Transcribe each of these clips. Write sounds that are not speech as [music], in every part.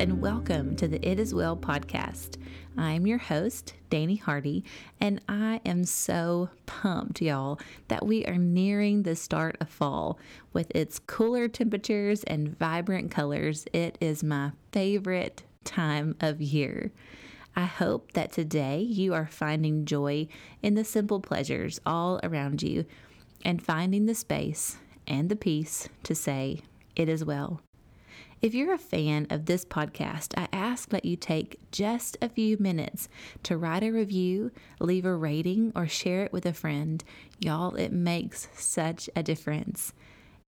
and welcome to the It Is Well podcast. I'm your host, Danny Hardy, and I am so pumped, y'all, that we are nearing the start of fall. With its cooler temperatures and vibrant colors, it is my favorite time of year. I hope that today you are finding joy in the simple pleasures all around you and finding the space and the peace to say, It is well. If you're a fan of this podcast, I ask that you take just a few minutes to write a review, leave a rating, or share it with a friend. Y'all, it makes such a difference.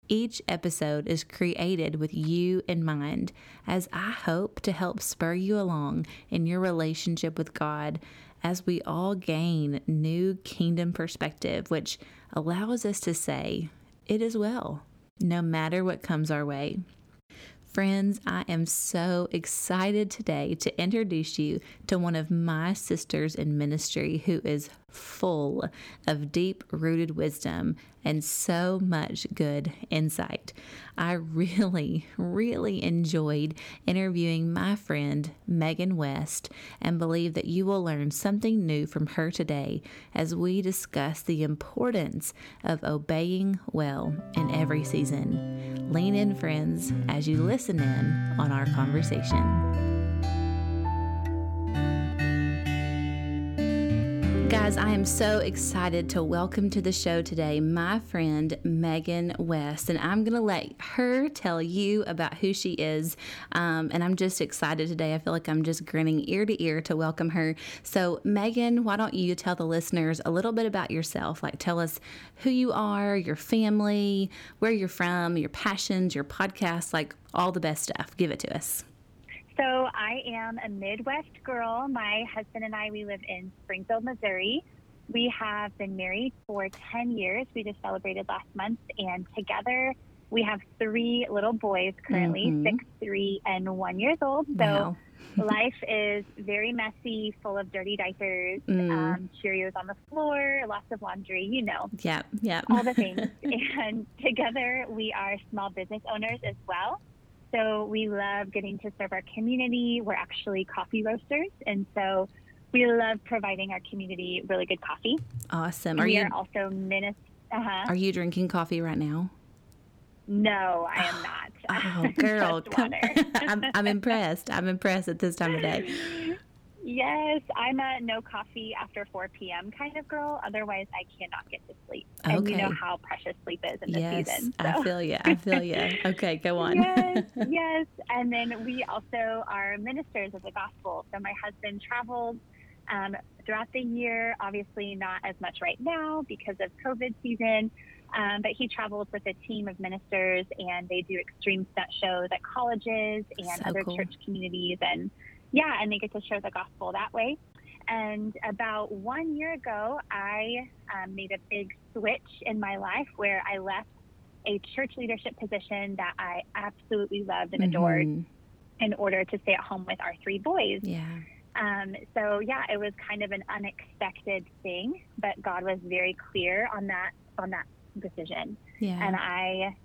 Each episode is created with you in mind, as I hope to help spur you along in your relationship with God as we all gain new kingdom perspective, which allows us to say, It is well, no matter what comes our way. Friends, I am so excited today to introduce you to one of my sisters in ministry who is full of deep rooted wisdom and so much good insight. I really, really enjoyed interviewing my friend Megan West and believe that you will learn something new from her today as we discuss the importance of obeying well in every season. Lean in, friends, as you listen in on our conversation. Guys, I am so excited to welcome to the show today my friend Megan West, and I'm going to let her tell you about who she is. Um, and I'm just excited today. I feel like I'm just grinning ear to ear to welcome her. So, Megan, why don't you tell the listeners a little bit about yourself? Like, tell us who you are, your family, where you're from, your passions, your podcast, like all the best stuff. Give it to us. So I am a Midwest girl. My husband and I, we live in Springfield, Missouri. We have been married for 10 years. We just celebrated last month. And together we have three little boys currently, mm-hmm. six, three, and one years old. So wow. [laughs] life is very messy, full of dirty diapers, mm. um, Cheerios on the floor, lots of laundry, you know. Yeah, yeah. All the things. [laughs] and together we are small business owners as well. So we love getting to serve our community. We're actually coffee roasters, and so we love providing our community really good coffee. Awesome. Are we you, are also ministers. Uh-huh. Are you drinking coffee right now? No, I am not. Oh, [laughs] girl, [laughs] I'm, I'm impressed. I'm impressed at this time of day. [laughs] Yes, I'm a no coffee after 4 p.m. kind of girl. Otherwise, I cannot get to sleep. Okay. And you know how precious sleep is in this yes, season. So. I feel you. I feel you. Okay, go on. yes, [laughs] yes. And then we also are ministers of the gospel. So my husband travels um, throughout the year. Obviously, not as much right now because of COVID season. Um, but he travels with a team of ministers, and they do extreme stunt shows at colleges and so other cool. church communities and yeah, and they get to share the gospel that way. And about one year ago, I um, made a big switch in my life where I left a church leadership position that I absolutely loved and adored mm-hmm. in order to stay at home with our three boys. Yeah. Um, so yeah, it was kind of an unexpected thing, but God was very clear on that on that decision. Yeah. And I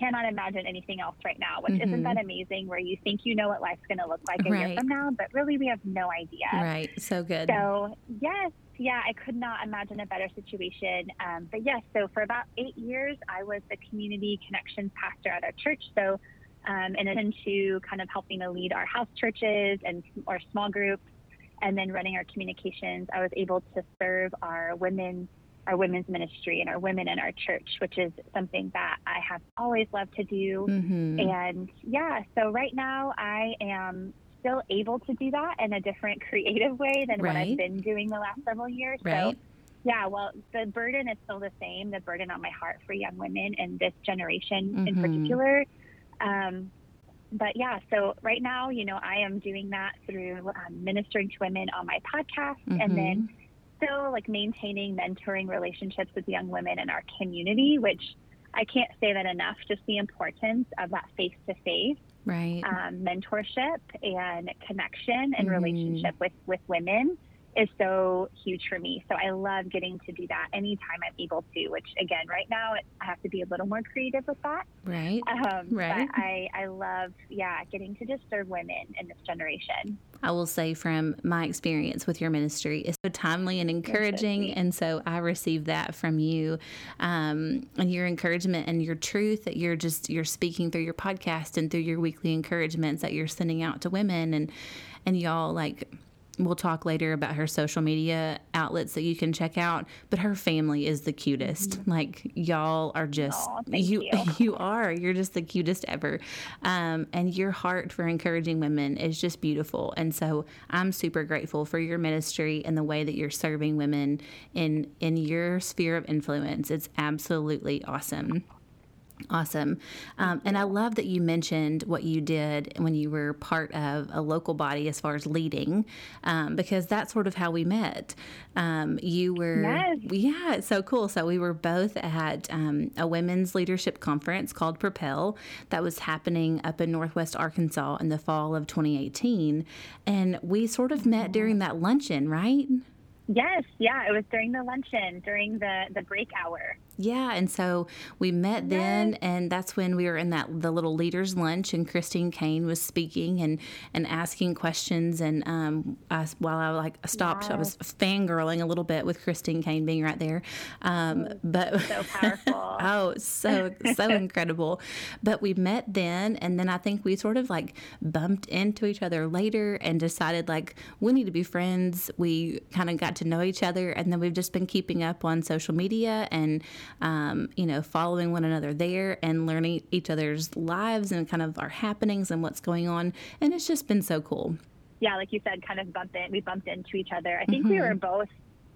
cannot imagine anything else right now, which mm-hmm. isn't that amazing where you think you know what life's going to look like a right. year from now, but really we have no idea. Right. So good. So, yes, yeah, I could not imagine a better situation. Um, but yes, so for about eight years, I was the community connections pastor at our church. So, um, in addition to kind of helping to lead our house churches and our small groups, and then running our communications, I was able to serve our women our women's ministry and our women in our church, which is something that I have always loved to do. Mm-hmm. And yeah, so right now I am still able to do that in a different [laughs] creative way than right. what I've been doing the last several years. Right. So yeah, well, the burden is still the same, the burden on my heart for young women and this generation mm-hmm. in particular. Um, but yeah, so right now, you know, I am doing that through um, ministering to women on my podcast mm-hmm. and then still like maintaining mentoring relationships with young women in our community, which I can't say that enough, just the importance of that face to face right um, mentorship and connection and mm relationship with with women is so huge for me. So I love getting to do that anytime I'm able to, which again, right now I have to be a little more creative with that. Right. Um, right. But I, I love, yeah, getting to just serve women in this generation. I will say from my experience with your ministry, it's so timely and encouraging. And so I receive that from you um, and your encouragement and your truth that you're just, you're speaking through your podcast and through your weekly encouragements that you're sending out to women and, and y'all like, we'll talk later about her social media outlets that you can check out but her family is the cutest. Mm-hmm. like y'all are just you, you, [laughs] you are. You're just the cutest ever. Um, and your heart for encouraging women is just beautiful. And so i'm super grateful for your ministry and the way that you're serving women in in your sphere of influence. It's absolutely awesome Awesome. Um, and I love that you mentioned what you did when you were part of a local body as far as leading, um, because that's sort of how we met. Um, you were, yes. yeah, it's so cool. So we were both at um, a women's leadership conference called Propel that was happening up in Northwest Arkansas in the fall of 2018. And we sort of met during that luncheon, right? Yes, yeah, it was during the luncheon, during the the break hour. Yeah, and so we met then, and that's when we were in that the little leaders lunch, and Christine Caine was speaking and and asking questions, and um, I, while I like stopped, yes. I was fangirling a little bit with Christine Caine being right there, um, but so powerful. [laughs] oh, so so [laughs] incredible. But we met then, and then I think we sort of like bumped into each other later and decided like we need to be friends. We kind of got to know each other, and then we've just been keeping up on social media and um, you know, following one another there and learning each other's lives and kind of our happenings and what's going on. And it's just been so cool. Yeah, like you said, kind of bumped in, we bumped into each other. I think mm-hmm. we were both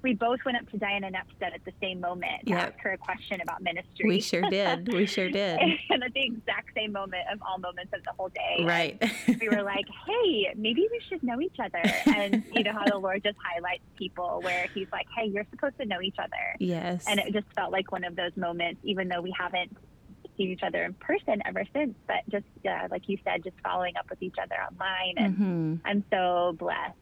we both went up to Diana Nepstead at the same moment to yep. ask her a question about ministry. We sure did. We sure [laughs] did. and at the exact same moment of all moments of the whole day. Right. [laughs] we were like, hey, maybe we should know each other. And you know how the Lord just highlights people where he's like, hey, you're supposed to know each other. Yes. And it just felt like one of those moments, even though we haven't seen each other in person ever since, but just uh, like you said, just following up with each other online. And mm-hmm. I'm so blessed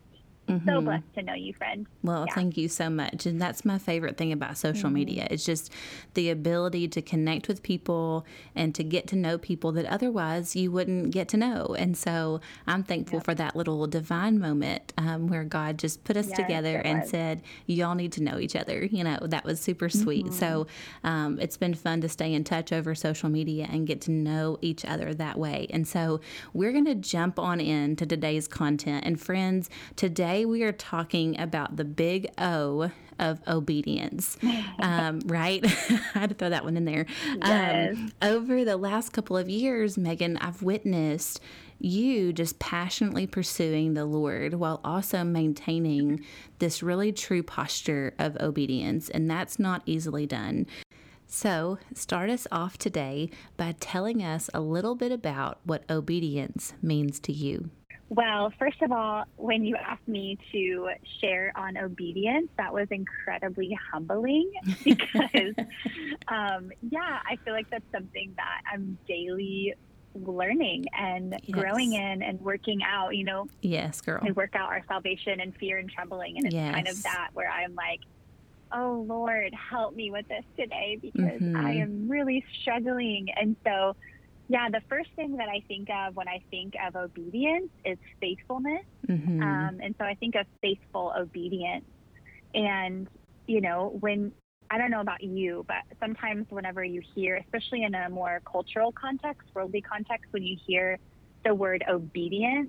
Mm-hmm. So blessed to know you, friend. Well, yeah. thank you so much. And that's my favorite thing about social mm-hmm. media. It's just the ability to connect with people and to get to know people that otherwise you wouldn't get to know. And so I'm thankful yep. for that little divine moment um, where God just put us yes, together and said, Y'all need to know each other. You know, that was super sweet. Mm-hmm. So um, it's been fun to stay in touch over social media and get to know each other that way. And so we're going to jump on in to today's content. And friends, today we are talking about the big O of obedience, [laughs] um, right? [laughs] I had to throw that one in there. Yes. Um, over the last couple of years, Megan, I've witnessed you just passionately pursuing the Lord while also maintaining this really true posture of obedience, and that's not easily done. So, start us off today by telling us a little bit about what obedience means to you. Well, first of all, when you asked me to share on obedience, that was incredibly humbling [laughs] because, [laughs] um, yeah, I feel like that's something that I'm daily learning and yes. growing in and working out, you know. Yes, girl. And work out our salvation and fear and trembling. And it's yes. kind of that where I'm like, oh, Lord, help me with this today because mm-hmm. I am really struggling. And so, yeah, the first thing that I think of when I think of obedience is faithfulness. Mm-hmm. Um, and so I think of faithful obedience. And, you know, when I don't know about you, but sometimes whenever you hear, especially in a more cultural context, worldly context, when you hear the word obedience,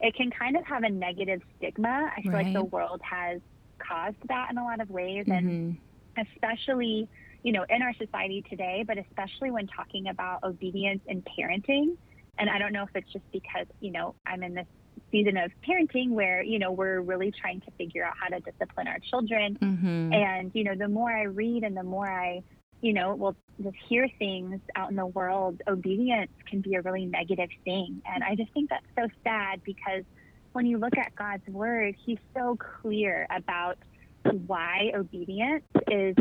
it can kind of have a negative stigma. I feel right. like the world has caused that in a lot of ways. Mm-hmm. And especially you know, in our society today, but especially when talking about obedience in parenting. And I don't know if it's just because, you know, I'm in this season of parenting where, you know, we're really trying to figure out how to discipline our children. Mm-hmm. And, you know, the more I read and the more I, you know, will just hear things out in the world, obedience can be a really negative thing. And I just think that's so sad because when you look at God's word, he's so clear about why obedience is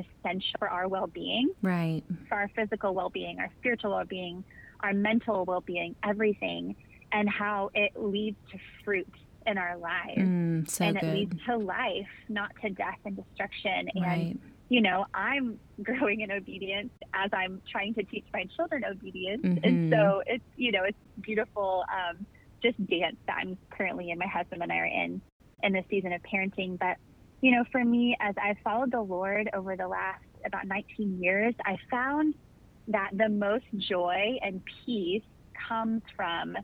essential for our well-being right for our physical well-being our spiritual well-being our mental well-being everything and how it leads to fruit in our lives. Mm, so and good. it leads to life, not to death and destruction. And right. you know, I'm [laughs] growing in obedience as I'm trying to teach my children obedience. Mhm. And so it's, you know, it's beautiful um, just dance that I'm currently in, my husband and I are in, in this season of parenting. But, you know, for me, as I've followed the Lord over the last about 19 years, I found that the most joy and peace comes from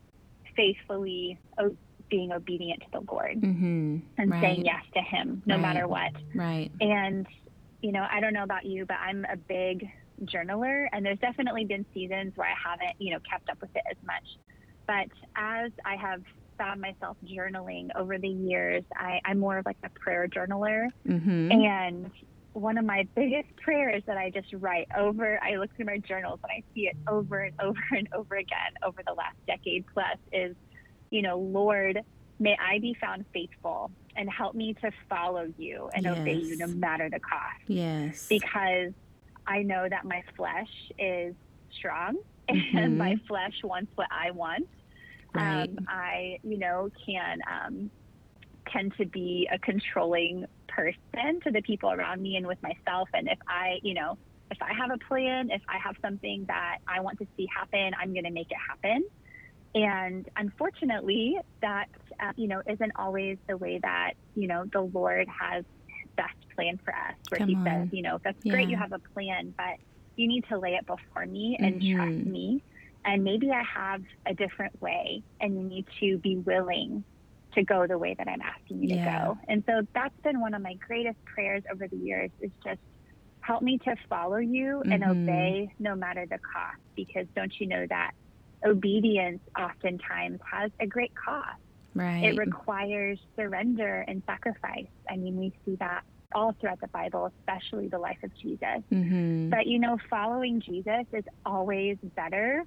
faithfully o- being obedient to the Lord Mm-hmm. and right. saying yes to Him no Right. matter what. Right. And, you know, I don't know about you, but I'm a big journaler, and there's definitely been seasons where I haven't, you know, kept up with it as much. But as I have found myself journaling over the years, I, I'm more of like a prayer journaler. Mm-hmm. And one of my biggest prayers that I just write over, I look through my journals and I see it over and [laughs] over and over again over the last decade plus is, you know, Lord, may I be found faithful and help me to follow you and obey you no matter the cost. yes. Because I know that my flesh is strong Mhm. [laughs] and my flesh wants what I want. Right. Um, I, you know, can um, tend to be a controlling person to the people around me and with myself. And if I, you know, if I have a plan, if I have something that I want to see happen, I'm going to make it happen. And unfortunately, that, uh, you know, isn't always the way that, you know, the Lord has best plan for us, where Come he on. says, you know, that's great, you have a plan, but you need to lay it before me and trust Mhm. me. And maybe I have a different way, and you need to be willing to go the way that I'm asking you Yeah. to go. And so that's been one of my greatest prayers over the years is just help me to follow you and Mhm. obey no matter the cost. Because don't you know that obedience oftentimes has a great cost? right. It requires surrender and sacrifice. I mean, we see that all throughout the Bible, especially the life of Jesus. mm-hmm. But you know, following Jesus is always better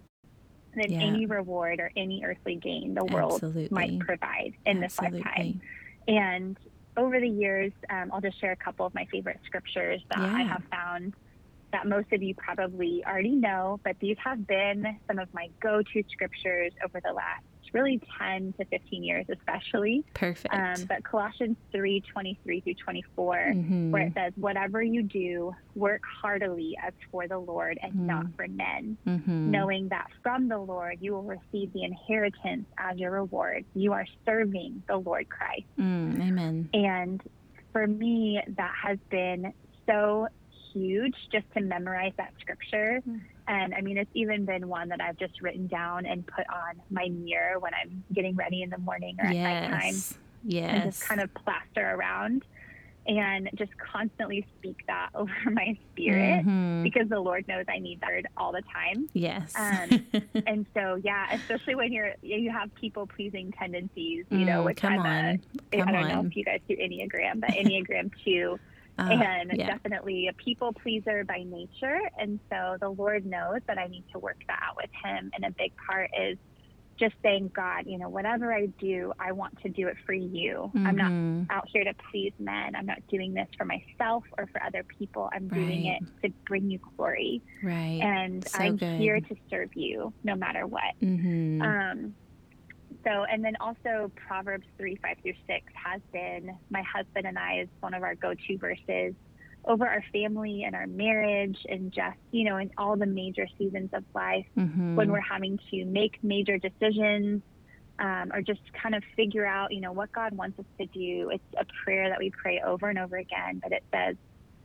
than Yeah. any reward or any earthly gain the world Absolutely. might provide in this lifetime. And over the years, um, I'll just share a couple of my favorite scriptures that I have found that most of you probably already know, but these have been some of my go to scriptures over the last really 10 to 15 years, especially. Perfect. Um, but Colossians 3 23 through 24, Mhm. where it says, Whatever you do, work heartily as for the Lord and Mhm. not for men, Mhm. knowing that from the Lord you will receive the inheritance as your reward. You are serving the Lord Christ. Mm, amen. And for me, that has been so huge just to memorize that scripture. And I mean, it's even been one that I've just written down and put on my mirror when I'm getting ready in the morning or at nighttime Yes. and just kind of plaster around and just constantly speak that [laughs] over my spirit Mhm. because the Lord knows I need that all the time. Yes. Um, [laughs] And so, yeah, especially when you're you have people pleasing tendencies, you know, Mm, which come I'm a, on. I don't know if you guys do Enneagram, but Enneagram 2 Ah, and yeah. definitely a people pleaser by nature. And so the Lord knows that I need to work that out with Him. And a big part is just saying, God, you know, whatever I do, I want to do it for you. I'm not Mhm. out here to please men. I'm not doing this for myself or for other people. I'm doing it to bring you glory. Right. And So I'm good. here to serve you no matter what. Mhm. Um, so, and then also Proverbs 3 5 through 6 has been my husband and I is one of our go to verses over our family and our marriage and just, you know, in all the major seasons of life Mhm. when we're having to make major decisions um, or just kind of figure out, you know, what God wants us to do. It's a prayer that we pray over and over again, but it says,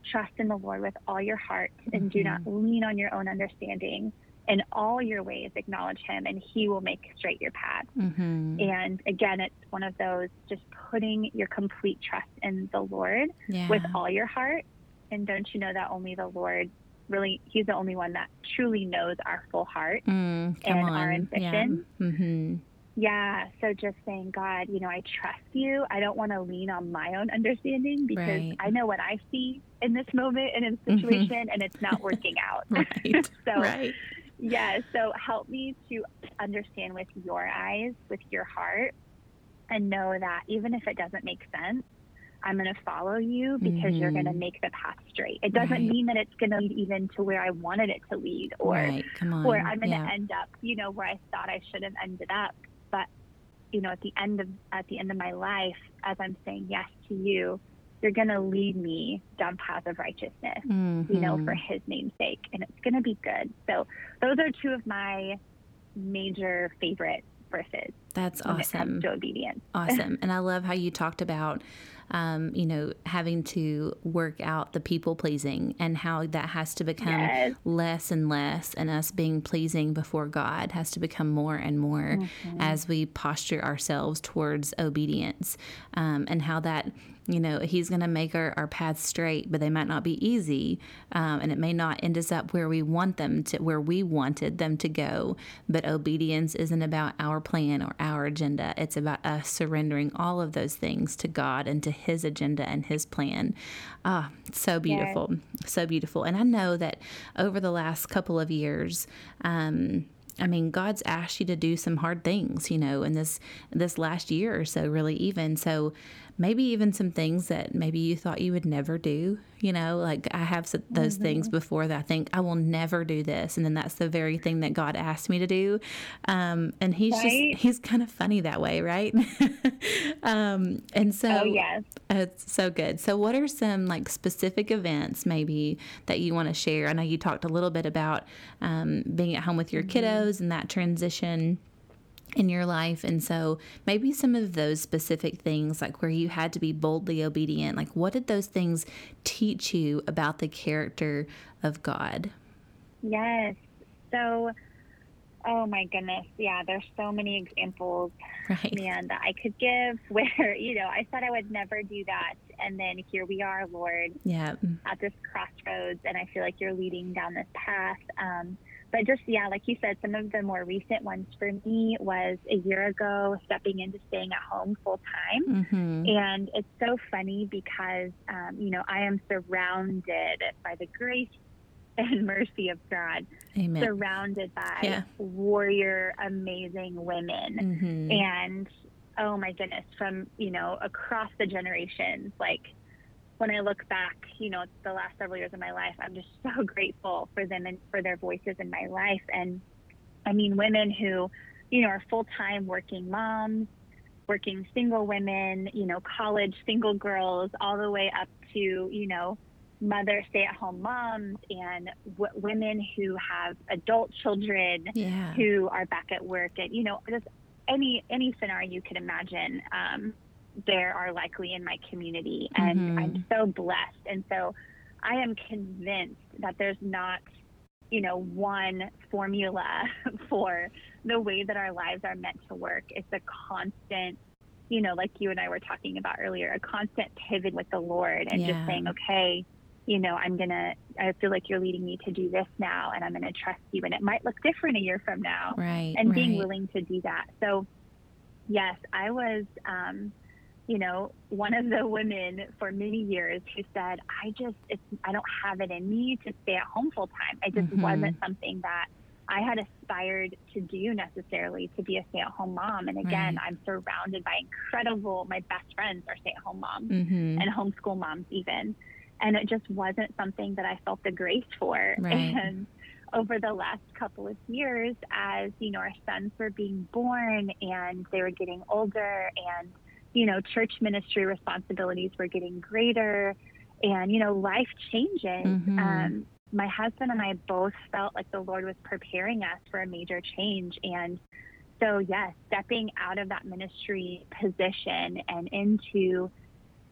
trust in the Lord with all your heart and do not lean on your own understanding. In all your ways, acknowledge him and he will make straight your path. Mhm. And again, it's one of those just putting your complete trust in the Lord yeah. with all your heart. And don't you know that only the Lord really, he's the only one that truly knows our full heart. Mm, and on. our Yeah. ambitions. Mhm. Yeah. So just saying, God, you know, I trust you. I don't want to lean on my own understanding because Right. I know what I see in this moment and in this Mhm. situation and it's not working out. [laughs] Right. [laughs] so, right. Yeah. So help me to understand with your eyes, with your heart, and know that even if it doesn't make sense, I'm going to follow you because you're going to mm-hmm. make the path straight. It doesn't Right. mean that it's going to lead even to where I wanted it to lead or right. Or I'm going to yeah. end up, you know, where I thought I should have ended up. But you know, at the end of at the end of my life, as I'm saying yes to you, you're going to lead me down path of righteousness, mm-hmm. you know, for His name's sake, and it's going to be good. So those are two of my major favorite verses. That's awesome. to obedience. [laughs] Awesome. and I love how you talked about um, you know, having to work out the people pleasing and how that has to become yes. less and less, and us being pleasing before God has to become more and more mm-hmm. as we posture ourselves towards obedience, um, and how that you know he's going to make our, our paths straight but they might not be easy um, and it may not end us up where we want them to where we wanted them to go. But obedience isn't about our plan or our agenda. It's about us surrendering all of those things to god and to his agenda and his plan. Ah so beautiful. So beautiful. And i know that over the last couple of years um, I mean, God's asked you to do some hard things, you know, in this this last year or so, really even. So maybe even some things that maybe you thought you would never do. You know, like I have those mm-hmm. things before that I think I will never do this, and then that's the very thing that God asked me to do. Um, and He's right? just He's kind of funny that way, right? [laughs] um, and so, oh yes, it's so good. So, what are some like specific events maybe that you want to share? I know you talked a little bit about um, being at home with your mm-hmm. kiddos and that transition in your life. And so maybe some of those specific things, like where you had to be boldly obedient, like what did those things teach you about the character of God? Yes. So, oh my goodness. Yeah, there's so many examples, right. man, that I could give [laughs] where, you know, I thought I would never do that. And then here we are, Lord, yeah. at this crossroads. And I feel like you're leading down this path. Um, but just yeah, like you said, some of the more recent ones for me was a year ago stepping into staying at home full time, mm-hmm. and it's so funny because um, you know I am surrounded by the grace [laughs] and mercy of God, Amen. surrounded by yeah. warrior, amazing women, mm-hmm. and oh my goodness, from you know across the generations, like when I look back, you know, the last several years of my life, I'm just [laughs] so grateful for them and for their voices in my life. And I mean, women who, you know, are full time working moms, working single women, you know, college single girls, all the way up to, you know, mother stay at home moms and w- women who have adult children yeah. who are back at work and, you know, just any any scenario you could imagine. Um, there are likely in my community. And mm-hmm. I'm so blessed. And so I am convinced that there's not, you know, one formula [laughs] for the way that our lives are meant to work. It's a constant, you know, like you and I were talking about earlier, a constant pivot with the Lord and yeah. just saying, okay, you know, I'm going to, I feel like you're leading me to do this now and I'm going to trust you. And it might look different a year from now. Right. And right. being willing to do that. So, yes, I was, um, you know, one of the women for many years who said, I just, it's, I don't have it in me to stay at home full time. It just mm-hmm. wasn't something that I had aspired to do necessarily to be a stay at home mom. And again, right. I'm surrounded by incredible, my best friends are stay at home moms mm-hmm. and homeschool moms, even. And it just wasn't something that I felt the grace for. Right. [laughs] And over the last couple of years, as you know, our sons were being born and they were getting older and you know, church ministry responsibilities were getting greater and, you know, life changing. Mm-hmm. Um, my husband and I both felt like the Lord was preparing us for a major change. And so, yes, stepping out of that ministry position and into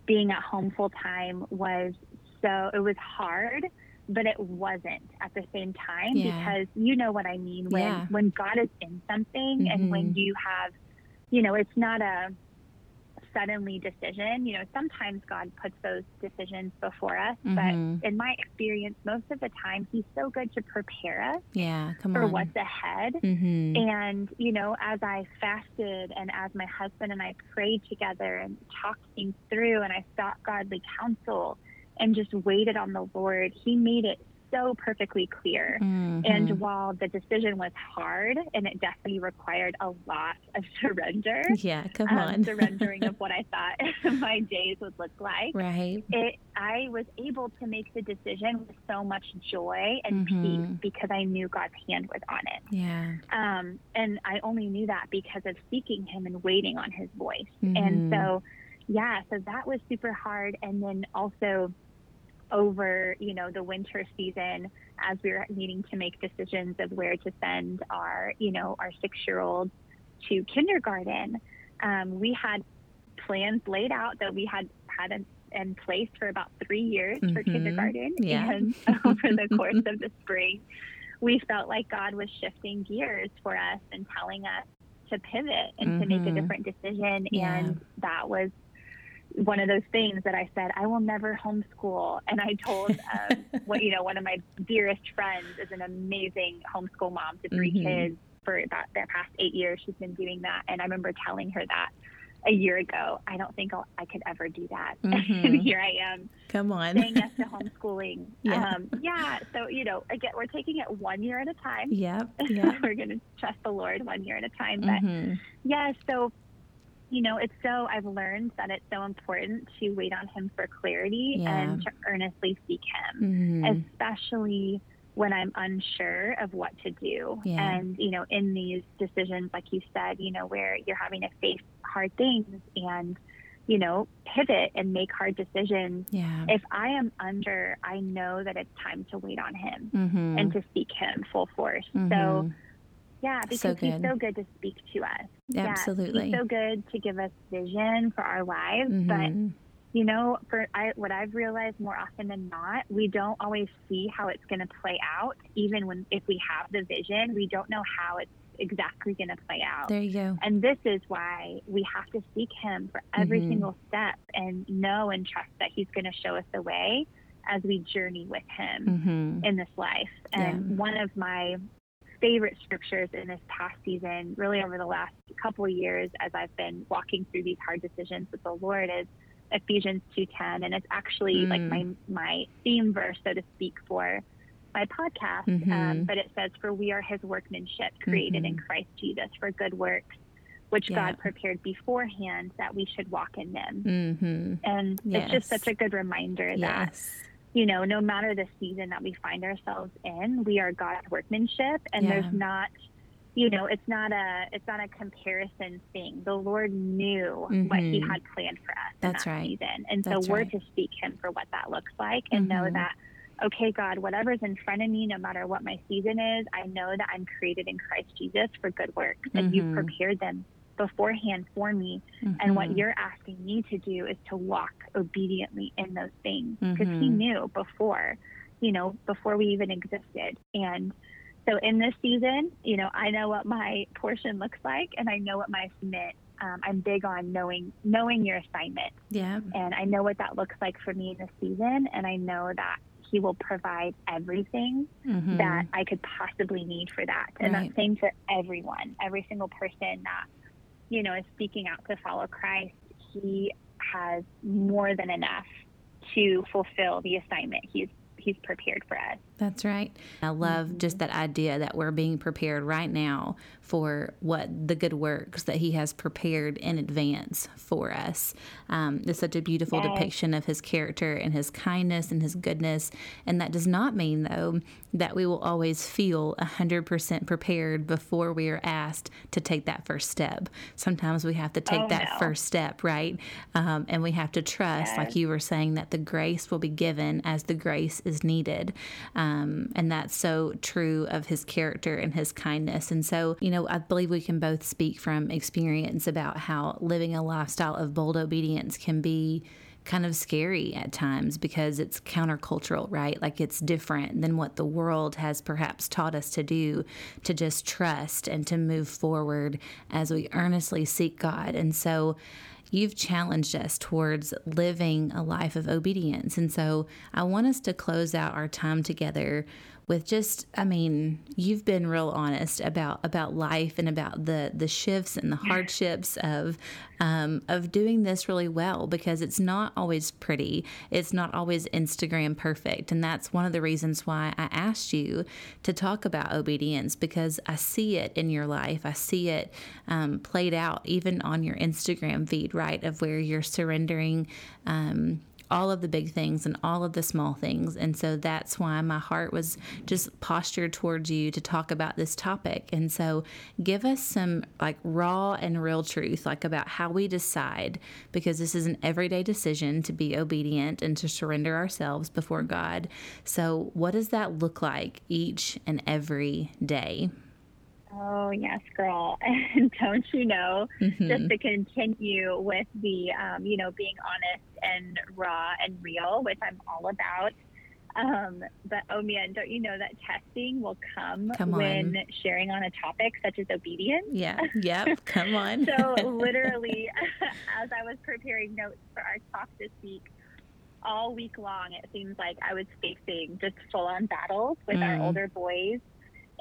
being at home full time was so, it was hard, but it wasn't at the same time yeah. because you know what I mean when, yeah. when God is in something mm-hmm. and when mm-hmm. you have, you know, it's not a, suddenly decision. You know, sometimes God puts those decisions before us, mm-hmm. but in my experience, most of the time, He's so good to prepare us yeah, for on. what's ahead. Mm-hmm. And, you know, as I fasted and as my husband and I prayed together and talked things through and I sought godly counsel and just waited on the Lord, He made it so perfectly clear. Mhm. And while the decision was hard and it definitely required a lot of [laughs] surrender, yeah, come um, on. surrendering of [laughs] what I thought [laughs] my days would look like, right. it I was able to make the decision with so much joy and Mhm. peace because I knew God's hand was on it. Yeah. Um, and I only knew that because of seeking Him and waiting on His voice. Mhm. And so, yeah, so that was super hard. And then also over, you know, the winter season, as we were needing to make decisions of where to send our, you know, our six-year-old to kindergarten, um, we had plans laid out that we had had in, in place for about three years for Mhm. kindergarten. Yeah. And [laughs] over the course of the spring, we felt like God was shifting gears for us and telling us to pivot and to make a Mhm. different decision. Yeah. And that was one of those things that I said, I will never homeschool. And I told, [laughs] um, what, you know, one of my dearest friends is an amazing homeschool mom to 3 Mhm. kids for about the past eight years. She's been doing that. And I remember telling her that a year ago. I don't think I'll, I could ever do that. Mhm. [laughs] and here I am Come on. saying yes to [laughs] homeschooling. Yeah. Um, yeah. So, you know, again, we're taking it one year at a time. Yep. Yeah. we're going to trust the Lord one year at a time. But Mhm. yeah, so, you know, it's so, I've learned that it's so important to wait on Him for clarity Yeah. and to earnestly seek Him, Mhm. especially when I'm unsure of what to do. Yeah. And, you know, in these decisions, like you said, you know, where you're having to face hard things and, you know, pivot and make hard decisions. Yeah. If I am under, I know that it's time to wait on Him Mhm. and to seek Him full force. So, Mhm. Yeah, because So He's so good to speak to us. Yeah, Absolutely. he's so good to give us vision for our lives. But Mhm. you know, for I, what I've realized more often than not, we don't always see how it's going to play out. Even when if we have the vision, we don't know how it's exactly going to play out. there you go. And this is why we have to seek Him for every Mhm. single step and know and trust that He's going to show us the way as we journey with Him Mhm. in this life. And Yeah. one of my favorite scriptures in this past season, really over the last couple of years, as I've been walking through these hard decisions with the Lord, is Ephesians two ten, and it's actually Mm. like my my theme verse, so to speak, for my podcast. Um, Mhm. but it says, "For we are His workmanship, created in Mhm. Christ Jesus for good works." Which Yeah. God prepared beforehand that we should walk in them. Mhm. And it's just such a good reminder that Yes. You know, no matter the season that we find ourselves in, we are God's workmanship, and Yeah. there's not, you know, it's not a it's not a comparison thing. The Lord knew what He Mhm. had planned for us That's in that right. season, and so That's we're right. to seek Him for what that looks like, and know Mhm. that. Okay, God, whatever's in front of me, no matter what my season is, I know that I'm created in Christ Jesus for good works, and you've Mhm. prepared them beforehand for me. And what Mhm. you're asking me to do is to walk obediently in those things because he Mhm. knew before, you know, before we even existed. And so in this season, you know, I know what my portion looks like and I know what my assignment. Um, I'm big on knowing knowing your assignment, Yeah. and I know what that looks like for me in this season, and I know that he will provide everything Mhm. that I could possibly need for that. And Right. that's same for everyone, every single person that, you know, is speaking out to follow Christ. He has more than enough to fulfill the assignment he's he's prepared for us. That's right. I love just that idea that we're being prepared right now for what the good works that He has prepared in advance for us. Um, it's such a beautiful Yes. depiction of His character and His kindness and His goodness. And that does not mean, though, that we will always feel 100% prepared before we are asked to take that first step. Sometimes we have to take Oh, that no. first step, right? Um, and we have to trust, like you were saying, that the grace will be given as the grace is needed. Um, Um, and that's so true of his character and his kindness. And so, you know, I believe we can both speak from experience about how living a lifestyle of bold obedience can be kind of scary at times because it's countercultural, right? Like it's different than what the world has perhaps taught us to do, to just trust and to move forward as we earnestly seek God. And so, you've challenged us towards living a life of obedience. And so I want us to close out our time together with just I mean, you've been real honest about about life and about the the shifts and the hardships of um, of doing this really well because it's not always pretty. It's not always Instagram perfect, and that's one of the reasons why I asked you to talk about obedience because I see it in your life. I see it um, played out even on your Instagram feed, right, of where you're surrendering. Um, all of the big things and all of the small things. And so that's why my heart was just postured towards you to talk about this topic. And so give us some like raw and real truth, like about how we decide, because this is an everyday decision to be obedient and to surrender ourselves before God. So, what does that look like each and every day? Oh, yes, girl. [laughs] And don't you know, mm-hmm. just to continue with the, um, you know, being honest and raw and real, which I'm all about. Um, but oh man, don't you know that testing will come, come when sharing on a topic such as obedience? Yeah, [laughs] yep, come on. so [laughs] literally, as I was preparing notes for our talk this week, all week long, it seems like I was facing just full on battles with mm. our older boys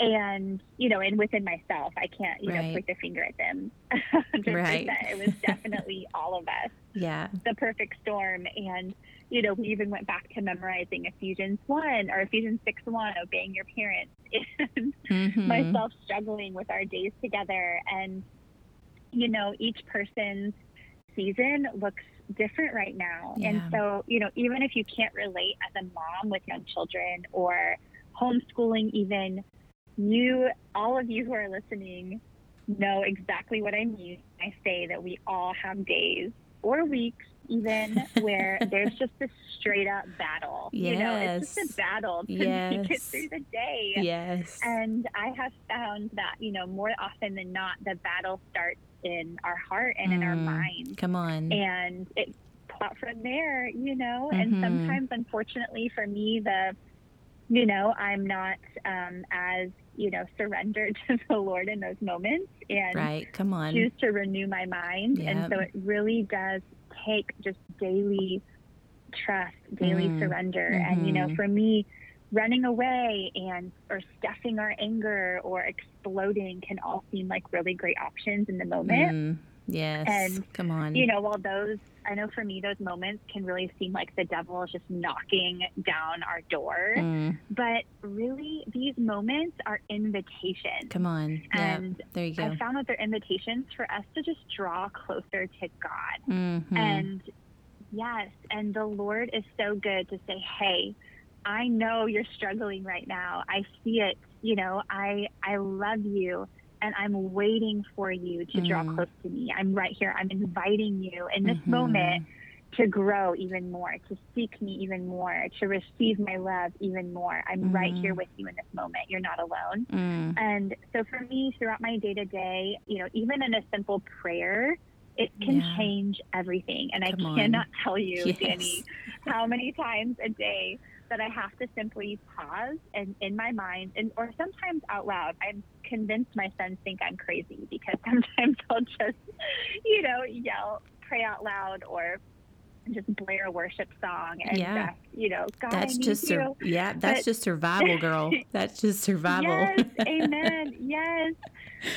and you know and within myself i can't you right. know point the finger at them [laughs] right. it was definitely [laughs] all of us yeah the perfect storm and you know we even went back to memorizing ephesians 1 or ephesians 6 1 obeying your parents [laughs] and mm-hmm. myself struggling with our days together and you know each person's season looks different right now yeah. and so you know even if you can't relate as a mom with young children or homeschooling even you, all of you who are listening, know exactly what I mean. I say that we all have days or weeks even [laughs] where there's just a straight up battle. Yes. You know, it's just a battle to yes. make it through the day. Yes. And I have found that, you know, more often than not, the battle starts in our heart and mm, in our mm, mind. Come on. And it plot from there, you know, mm-hmm. and sometimes unfortunately for me the you know, I'm not um, as you know surrender [laughs] to the Lord in those moments and right. Come on. choose to renew my mind. Yep. And so it really does take just daily trust, daily mm surrender. Mm-hmm. And you know, mm-hmm. for me, running away and or stuffing our anger or exploding can all seem like really great options in the moment. Mm. Yes. And come on. You know, while those I know for me those moments can really seem like the devil is just knocking down our door. Mm. But really these moments are invitations. Come on. And yep. there you go. I found that they're invitations for us to just draw closer to God. Mm-hmm. And yes, and the Lord is so good to say, "Hey, I know you're struggling right now. I see it. You know, I I love you." And I'm waiting for you to draw mm. close to me. I'm right here. I'm inviting you in this mm-hmm. moment to grow even more, to seek me even more, to receive my love even more. I'm mm. right here mm. with you in this moment. You're not alone. Mm. And so for me, throughout my day to day, you know, even in a simple prayer, it can yeah. change everything. And Come I cannot on. tell you, [laughs] yes. Danny, how many times a day that I have to simply pause and in my mind, and or sometimes out loud. I'm convinced my sons think I'm crazy because [laughs] sometimes I'll just, you know, yell, pray out loud, or just blare a worship song and yeah. You know God, that's just sur- yeah that's but, just survival girl [laughs] that's just survival yes [laughs] amen yes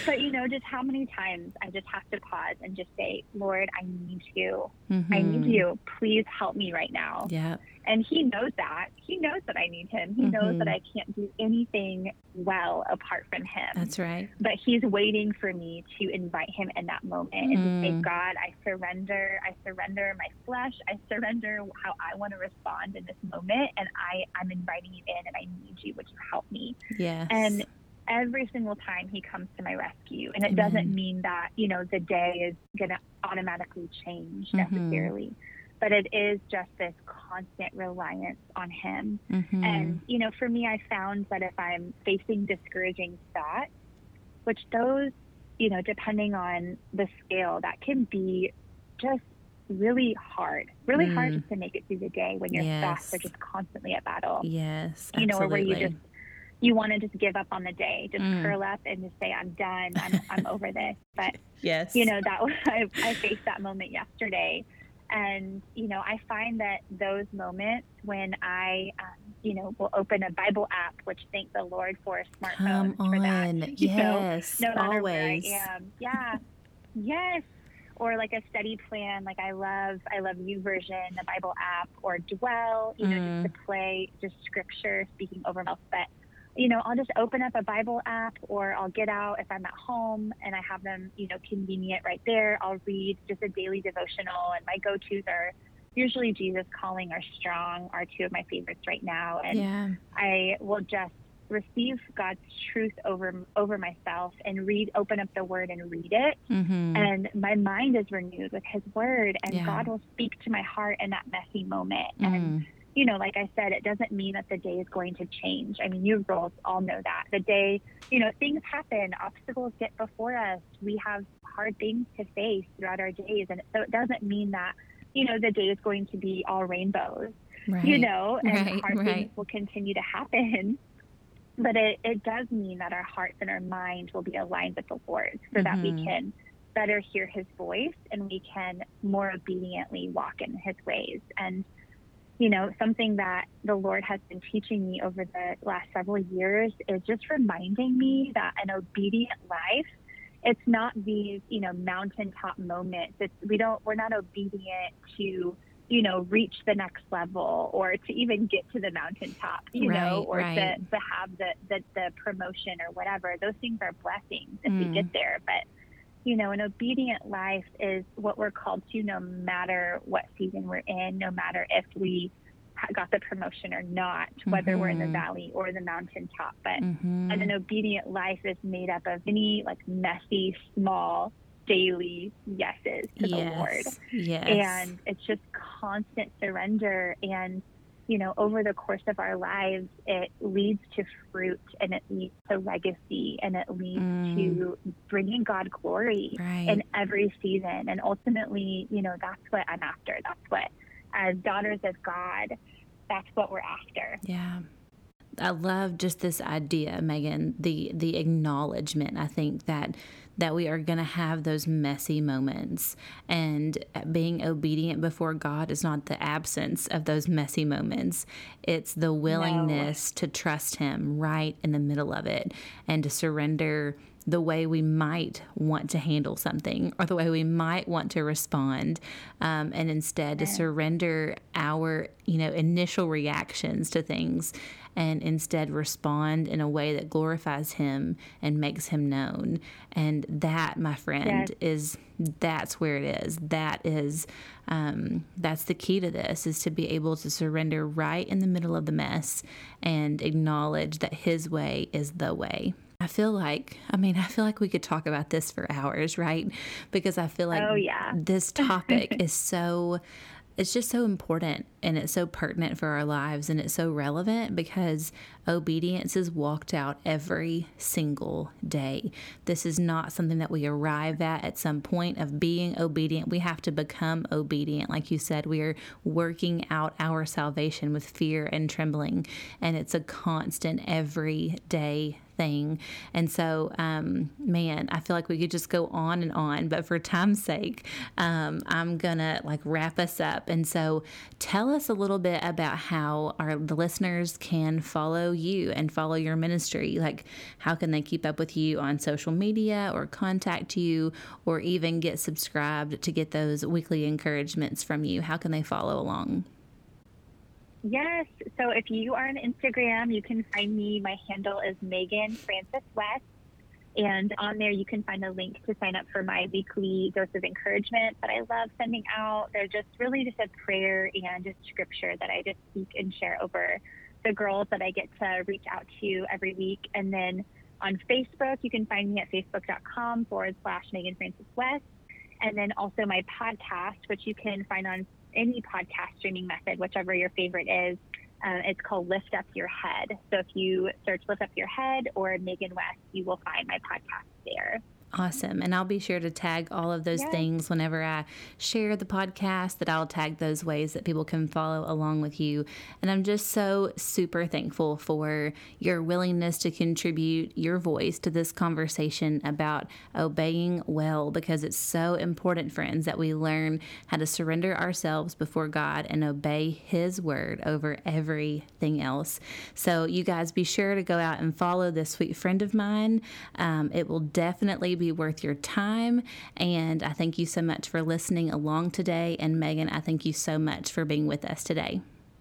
but you know just how many times i just have to pause and just say lord i need you mm-hmm. i need mm-hmm. you please help me right now yeah and he knows that. He knows that I need him. He mm-hmm. knows that mm-hmm. I can't do anything well apart from him. That's right. But he's waiting for me to invite him in that moment mm. and to say. God, I surrender. I surrender my flesh. I surrender how I want to respond in this moment. And I, I'm inviting you in and I need you. Would you help me? Yes. And every single time he comes to my rescue. And it mm-hmm. doesn't mean that, you know, the day is going to automatically change mm-hmm. necessarily. But it is just this constant reliance on him. Mm-hmm. And, you know, for me, I found that if I'm facing discouraging thoughts, which those, you know, depending on the scale, that can be just really hard, really mm. hard to make it through the day when your yes. thoughts are just constantly at battle. Yes. Absolutely. You know, or where you just, you want to just give up on the day, just mm. curl up and just say, I'm done. I'm, I'm [laughs] over this. But, yes, you know, that [laughs] I, I faced that moment yesterday and, you know, I find that those moments when I um, you know, will open a Bible app, which thank the Lord for smartphones for that. [laughs] Yes, know, no matter always. where I am. Yeah. yes. Or like a study plan, like I love, I love YouVersion the Bible app, or Dwell, you know, mm. just to play just scripture speaking over myself. But you know, I'll just open up a Bible app or I'll get out if I'm at home and I have them, you know, convenient right there. I'll read just a daily devotional and my go tos are usually Jesus calling or strong are two of my favorites right now. And yeah. I will just receive God's truth over over myself and read open up the word and read it mm-hmm. and my mind is renewed with his word and yeah. God will speak to my heart in that messy moment mm. and you know, like I said, it doesn't mean that the day is going to change. I mean, you girls all know that. The day, you know, things happen, obstacles get before us. We have hard things to face throughout our days. And so it doesn't mean that, you know, the day is going to be all rainbows, right. you know, and right, hard right. things will continue to happen. [laughs] But it, it does mean that our hearts and our mind will be aligned with the Lord so mm-hmm. that we mm-hmm. can better hear his voice and we can more obediently walk in his ways. And you know, something that the Lord has been teaching me over the last several years is just reminding me that an obedient life, it's not these, you know, mountaintop moments. It's we don't we're not obedient to, you know, reach the next level or to even get to the mountaintop, you right, know, or right. to, to have the, the the promotion or whatever. Those things are blessings if mm. we get there. But you know, an obedient life is what we're called to no matter what season we're in, no matter if we got the promotion or not, whether mm-hmm. we're in the mm-hmm. valley or the mountaintop. But mm-hmm. and an obedient life is made up of many like messy, small, daily yeses to yes. the Lord. Yes. And it's just constant surrender and you know, over the course of our lives, it leads to fruit and it leads to legacy and it leads mm. to bringing God glory right. in every season. And ultimately, you know, that's what I'm after. That's what, as daughters of God, that's what we're after. Yeah. I love just this idea, Megan, the the acknowledgement. I think that that we are going to have those messy moments. And being obedient before God is not the absence of those messy moments, it's the willingness no. to trust Him right in the middle of it and to surrender the way we might want to handle something or the way we might want to respond um, and instead to surrender our you know initial reactions to things and instead respond in a way that glorifies him and makes him known and that my friend yes. is that's where it is that is um, that's the key to this is to be able to surrender right in the middle of the mess and acknowledge that his way is the way I feel like, I mean, I feel like we could talk about this for hours, right? Because I feel like oh, yeah. this topic is so it's just so important and it's so pertinent for our lives and it's so relevant because obedience is walked out every single day. This is not something that we arrive at at some point of being obedient. We have to become obedient. Like you said, we are working out our salvation with fear and trembling, and it's a constant everyday thing. And so, um, man, I feel like we could just go on and on, but for time's sake, um, I'm gonna like wrap us up. And so, tell us a little bit about how our the listeners can follow you and follow your ministry. Like, how can they keep up with you on social media or contact you or even get subscribed to get those weekly encouragements from you? How can they follow along? Yes. So if you are on Instagram, you can find me. My handle is Megan Francis West. And on there, you can find a link to sign up for my weekly dose of encouragement that I love sending out. They're just really just a prayer and just scripture that I just speak and share over the girls that I get to reach out to every week. And then on Facebook, you can find me at facebook.com forward slash Megan Francis West. And then also my podcast, which you can find on any podcast streaming method, whichever your favorite is. Uh, it's called Lift Up Your Head. So if you search Lift Up Your Head or Megan West, you will find my podcast there. Awesome. And I'll be sure to tag all of those yes. things whenever I share the podcast, that I'll tag those ways that people can follow along with you. And I'm just so super thankful for your willingness to contribute your voice to this conversation about obeying well, because it's so important, friends, that we learn how to surrender ourselves before God and obey His word over everything else. So, you guys be sure to go out and follow this sweet friend of mine. Um, it will definitely be be worth your time. And I thank you so much for listening along today. And Megan, I thank you so much for being with us today.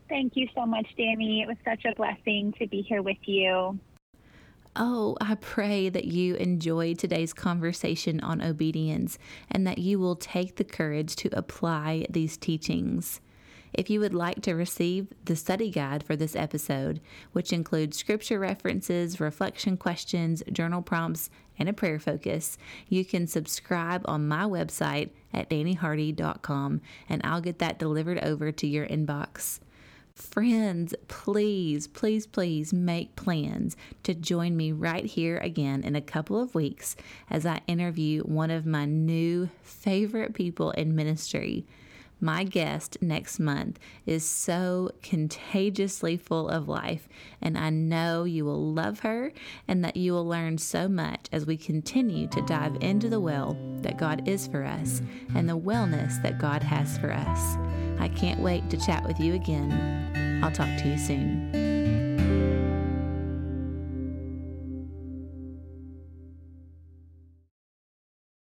Thank you so much, Danny. It was such a blessing to be here with you. Oh, I pray that you enjoyed today's conversation on obedience and that you will take the courage to apply these teachings. If you would like to receive the study guide for this episode, which includes scripture references, reflection questions, journal prompts, and a prayer focus, you can subscribe on my website at dannyhardy.com and I'll get that delivered over to your inbox. Friends, please, please, please make plans to join me right here again in a couple of weeks as I interview one of my new favorite people in ministry. My guest next month is so contagiously full of life, and I know you will love her and that you will learn so much as we continue to dive into the well that God is for us and the wellness that God has for us. I can't wait to chat with you again. I'll talk to you soon.